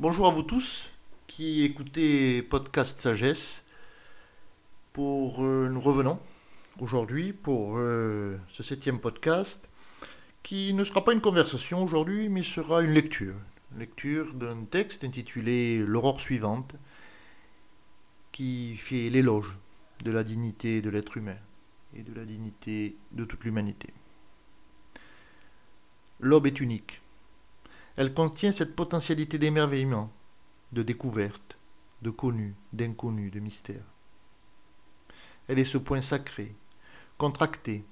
Bonjour à vous tous qui écoutez Podcast Sagesse. Pour euh, nous revenons aujourd'hui pour euh, ce septième podcast qui ne sera pas une conversation aujourd'hui mais sera une lecture. lecture d'un texte intitulé L'aurore suivante qui fait l'éloge de la dignité de l'être humain et de la dignité de toute l'humanité. L'aube est unique. Elle contient cette potentialité d'émerveillement, de découverte, de connu, d'inconnu, de mystère. Elle est ce point sacré, contracté,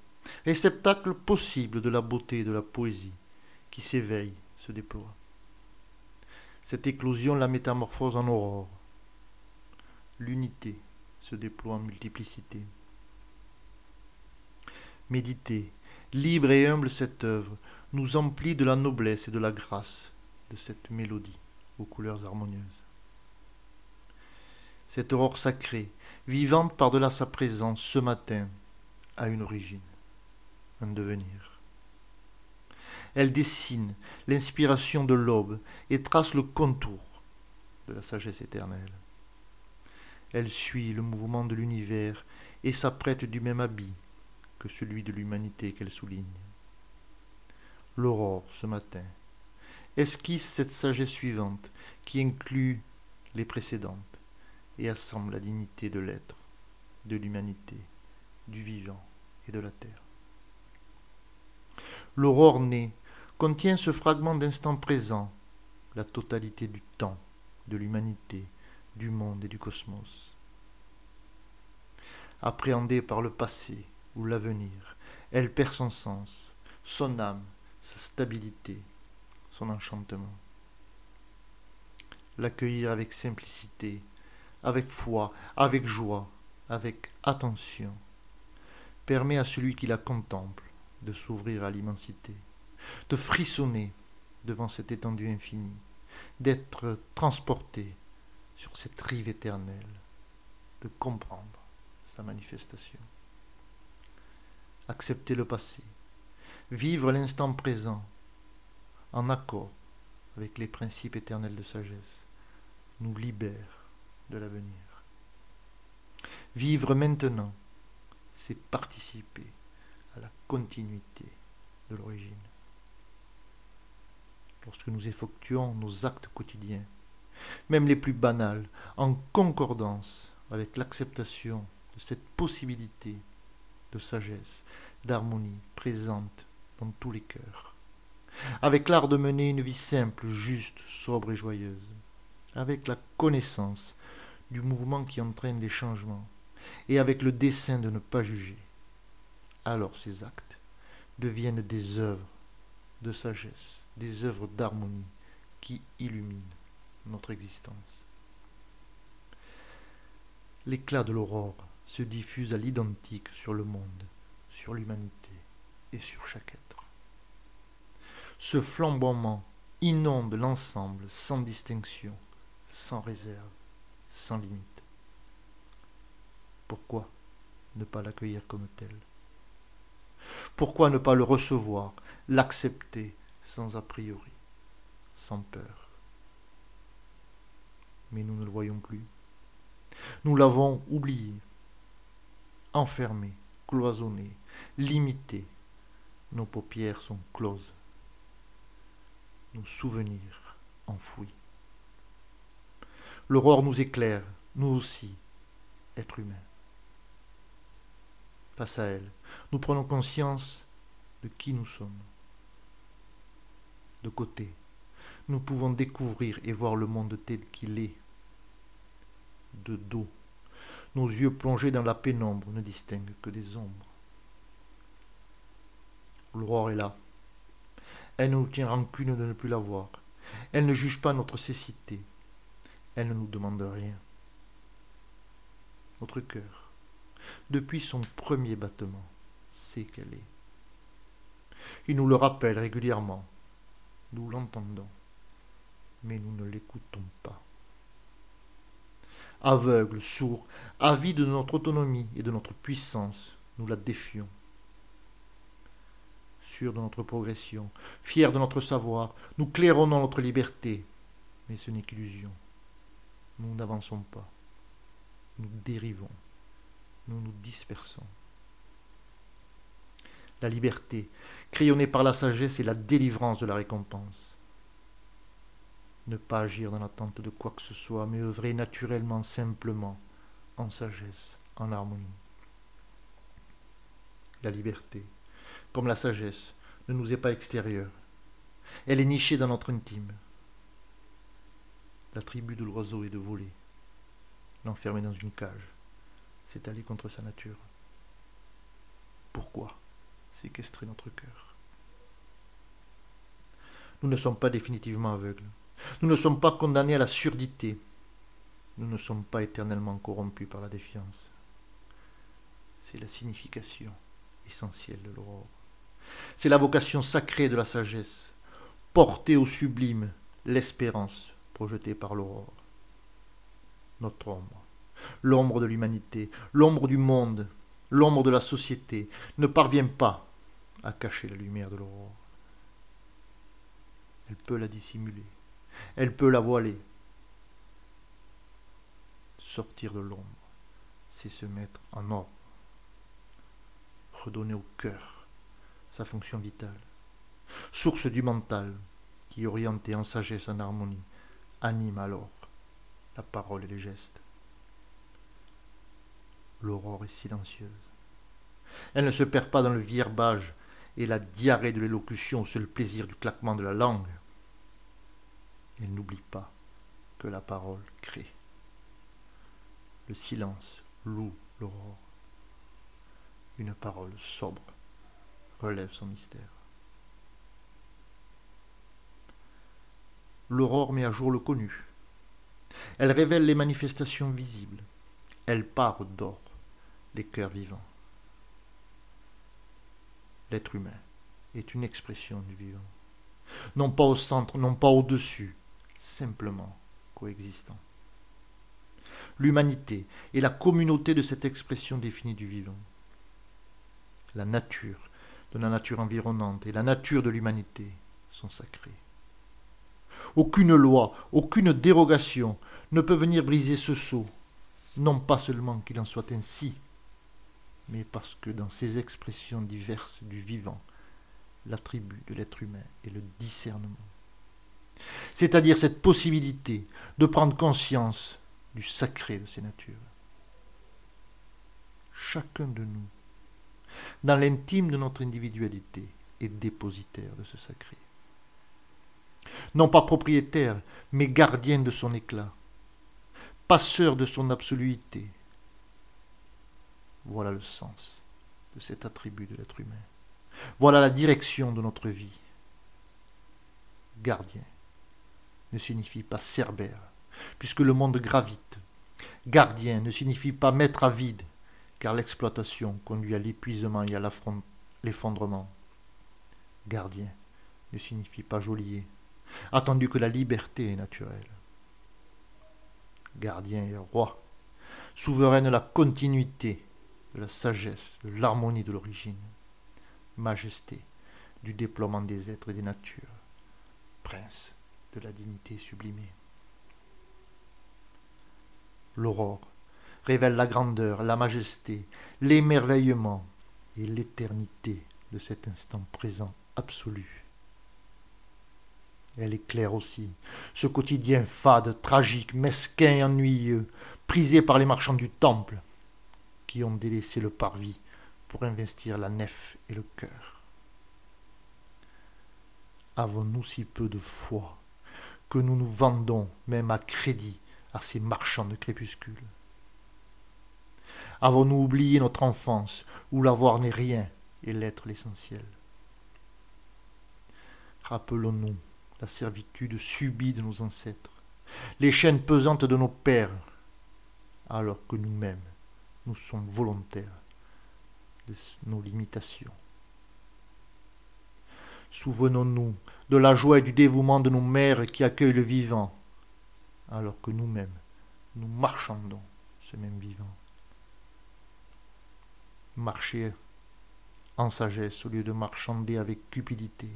réceptacle possible de la beauté et de la poésie, qui s'éveille, se déploie. Cette éclosion la métamorphose en aurore. L'unité se déploie en multiplicité. Méditer, libre et humble cette œuvre, nous emplit de la noblesse et de la grâce de cette mélodie aux couleurs harmonieuses. Cette aurore sacrée, vivante par-delà sa présence ce matin, a une origine, un devenir. Elle dessine l'inspiration de l'aube et trace le contour de la sagesse éternelle. Elle suit le mouvement de l'univers et s'apprête du même habit celui de l'humanité qu'elle souligne. L'aurore, ce matin, esquisse cette sagesse suivante qui inclut les précédentes et assemble la dignité de l'être, de l'humanité, du vivant et de la terre. L'aurore née contient ce fragment d'instant présent, la totalité du temps, de l'humanité, du monde et du cosmos. Appréhendée par le passé ou l'avenir, elle perd son sens, son âme, sa stabilité, son enchantement. L'accueillir avec simplicité, avec foi, avec joie, avec attention, permet à celui qui la contemple de s'ouvrir à l'immensité, de frissonner devant cette étendue infinie, d'être transporté sur cette rive éternelle, de comprendre sa manifestation. Accepter le passé, vivre l'instant présent, en accord avec les principes éternels de sagesse, nous libère de l'avenir. Vivre maintenant, c'est participer à la continuité de l'origine. Lorsque nous effectuons nos actes quotidiens, même les plus banals, en concordance avec l'acceptation de cette possibilité de sagesse, d'harmonie présente dans tous les cœurs, avec l'art de mener une vie simple, juste, sobre et joyeuse, avec la connaissance du mouvement qui entraîne les changements, et avec le dessein de ne pas juger. Alors ces actes deviennent des œuvres de sagesse, des œuvres d'harmonie qui illuminent notre existence. L'éclat de l'aurore se diffuse à l'identique sur le monde, sur l'humanité et sur chaque être. Ce flamboiement inonde l'ensemble sans distinction, sans réserve, sans limite. Pourquoi ne pas l'accueillir comme tel? Pourquoi ne pas le recevoir, l'accepter sans a priori, sans peur? Mais nous ne le voyons plus. Nous l'avons oublié, enfermé, cloisonné, limité. Nos paupières sont closes. Nos souvenirs enfouis. L'aurore nous éclaire, nous aussi, êtres humains. Face à elle, nous prenons conscience de qui nous sommes. De côté, nous pouvons découvrir et voir le monde tel qu'il est. De dos, nos yeux plongés dans la pénombre ne distinguent que des ombres. L'aurore est là. Elle ne nous tient rancune de ne plus la voir. Elle ne juge pas notre cécité. Elle ne nous demande rien. Notre cœur, depuis son premier battement, sait qu'elle est. Il nous le rappelle régulièrement. Nous l'entendons, mais nous ne l'écoutons pas. Aveugles, sourds, avides de notre autonomie et de notre puissance, nous la défions. Sûrs de notre progression, fiers de notre savoir, nous claironnons notre liberté, Mais ce n'est qu'illusion. Nous n'avançons pas. Nous dérivons. Nous nous dispersons. La liberté, crayonnée par la sagesse, est la délivrance de la récompense. Ne pas agir dans l'attente de quoi que ce soit, mais œuvrer naturellement, simplement, en sagesse, en harmonie. La liberté, comme la sagesse, ne nous est pas extérieure. Elle est nichée dans notre intime. La tribu de l'oiseau est de voler. L'enfermer dans une cage, c'est aller contre sa nature. Pourquoi séquestrer notre cœur? Nous ne sommes pas définitivement aveugles. Nous ne sommes pas condamnés à la surdité. Nous ne sommes pas éternellement corrompus par la défiance. C'est la signification essentielle de l'aurore. C'est la vocation sacrée de la sagesse, porter au sublime l'espérance projetée par l'aurore. Notre ombre, l'ombre de l'humanité, l'ombre du monde, l'ombre de la société, ne parvient pas à cacher la lumière de l'aurore. Elle peut la dissimuler, elle peut la voiler. Sortir de l'ombre, c'est se mettre en ordre, redonner au cœur sa fonction vitale, source du mental, qui, orienté en sagesse, en harmonie, anime alors la parole et les gestes. L'aurore est silencieuse. Elle ne se perd pas dans le vierbage et la diarrhée de l'élocution, c'est le plaisir du claquement de la langue. Elle n'oublie pas que la parole crée. Le silence loue l'aurore. Une parole sobre relève son mystère. L'aurore met à jour le connu. Elle révèle les manifestations visibles. Elle part d'or les cœurs vivants. L'être humain est une expression du vivant. Non pas au centre, non pas au-dessus, simplement coexistant. L'humanité est la communauté de cette expression définie du vivant. La nature de la nature environnante et la nature de l'humanité sont sacrées. Aucune loi, aucune dérogation ne peut venir briser ce sceau, non pas seulement qu'il en soit ainsi, mais parce que dans ces expressions diverses du vivant, l'attribut de l'être humain est le discernement. C'est-à-dire cette possibilité de prendre conscience du sacré de ces natures. Chacun de nous dans l'intime de notre individualité, est dépositaire de ce sacré. Non pas propriétaire, mais gardien de son éclat, passeur de son absoluité. Voilà le sens de cet attribut de l'être humain. Voilà la direction de notre vie. Gardien ne signifie pas cerbère, puisque le monde gravite. Gardien ne signifie pas mettre à vide, car l'exploitation conduit à l'épuisement et à l'effondrement. Gardien ne signifie pas geôlier, attendu que la liberté est naturelle. Gardien et roi, souveraine la continuité de la sagesse, de l'harmonie de l'origine, majesté du déploiement des êtres et des natures, prince de la dignité sublimée. L'aurore révèle la grandeur, la majesté, l'émerveillement et l'éternité de cet instant présent absolu. Elle éclaire aussi ce quotidien fade, tragique, mesquin et ennuyeux, prisé par les marchands du temple, qui ont délaissé le parvis pour investir la nef et le cœur. Avons-nous si peu de foi que nous nous vendons même à crédit à ces marchands de crépuscule Avons-nous oublié notre enfance, où l'avoir n'est rien et l'être l'essentiel? Rappelons-nous la servitude subie de nos ancêtres, les chaînes pesantes de nos pères, alors que nous-mêmes, nous sommes volontaires de nos limitations. Souvenons-nous de la joie et du dévouement de nos mères qui accueillent le vivant, alors que nous-mêmes, nous marchandons ce même vivant marcher en sagesse au lieu de marchander avec cupidité.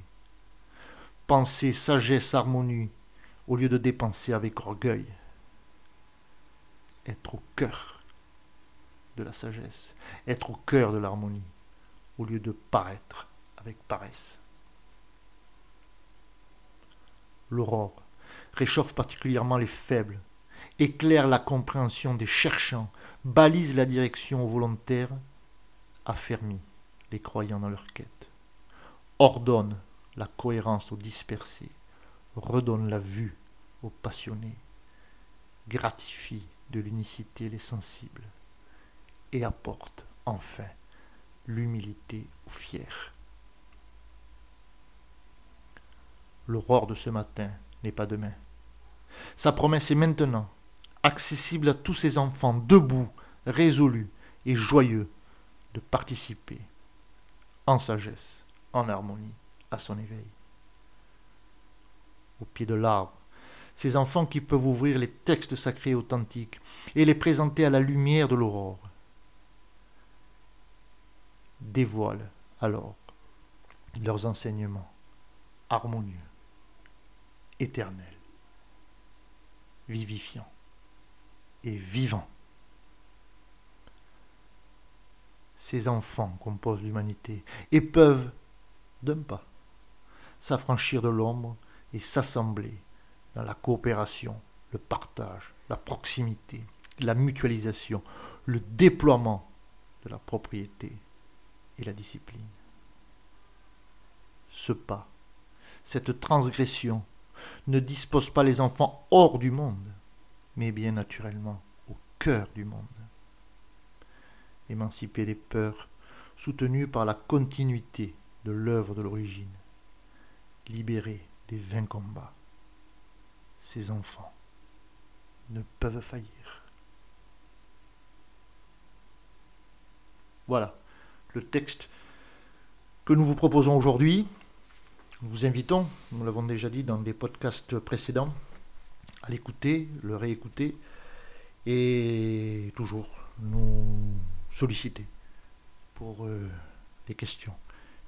Penser sagesse, harmonie, au lieu de dépenser avec orgueil. Être au cœur de la sagesse, être au cœur de l'harmonie, au lieu de paraître avec paresse. L'aurore réchauffe particulièrement les faibles, éclaire la compréhension des cherchants, balise la direction aux volontaires, affermit les croyants dans leur quête, ordonne la cohérence aux dispersés, redonne la vue aux passionnés, gratifie de l'unicité les sensibles, et apporte enfin l'humilité aux fiers. L'aurore de ce matin n'est pas demain. Sa promesse est maintenant, accessible à tous ces enfants debout, résolus et joyeux de participer en sagesse, en harmonie à son éveil. Au pied de l'arbre, ces enfants qui peuvent ouvrir les textes sacrés authentiques et les présenter à la lumière de l'aurore dévoilent alors leurs enseignements harmonieux, éternels, vivifiants et vivants. Ces enfants composent l'humanité et peuvent, d'un pas, s'affranchir de l'ombre et s'assembler dans la coopération, le partage, la proximité, la mutualisation, le déploiement de la propriété et la discipline. Ce pas, cette transgression, ne dispose pas les enfants hors du monde, mais bien naturellement au cœur du monde. Émanciper les peurs, soutenues par la continuité de l'œuvre de l'origine, libérer des vains combats. Ces enfants ne peuvent faillir. Voilà le texte que nous vous proposons aujourd'hui. Nous vous invitons, nous l'avons déjà dit dans des podcasts précédents, à l'écouter, le réécouter et toujours nous solliciter pour euh, les questions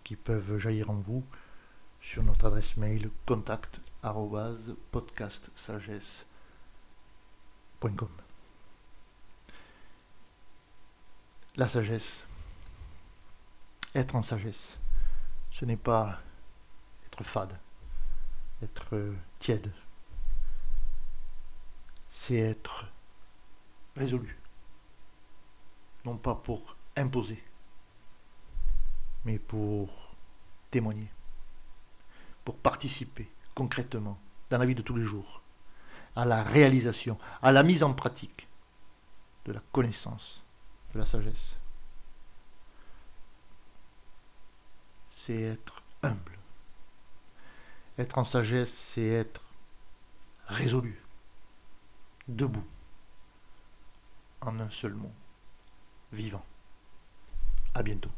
qui peuvent jaillir en vous sur notre adresse mail contact. La sagesse être en sagesse. Ce n'est pas être fade, être euh, tiède. C'est être résolu. Non pas pour imposer, mais pour témoigner, pour participer concrètement dans la vie de tous les jours à la réalisation, à la mise en pratique de la connaissance, de la sagesse. c'est être humble. Être en sagesse, c'est être résolu, debout, en un seul mot, vivant. À bientôt.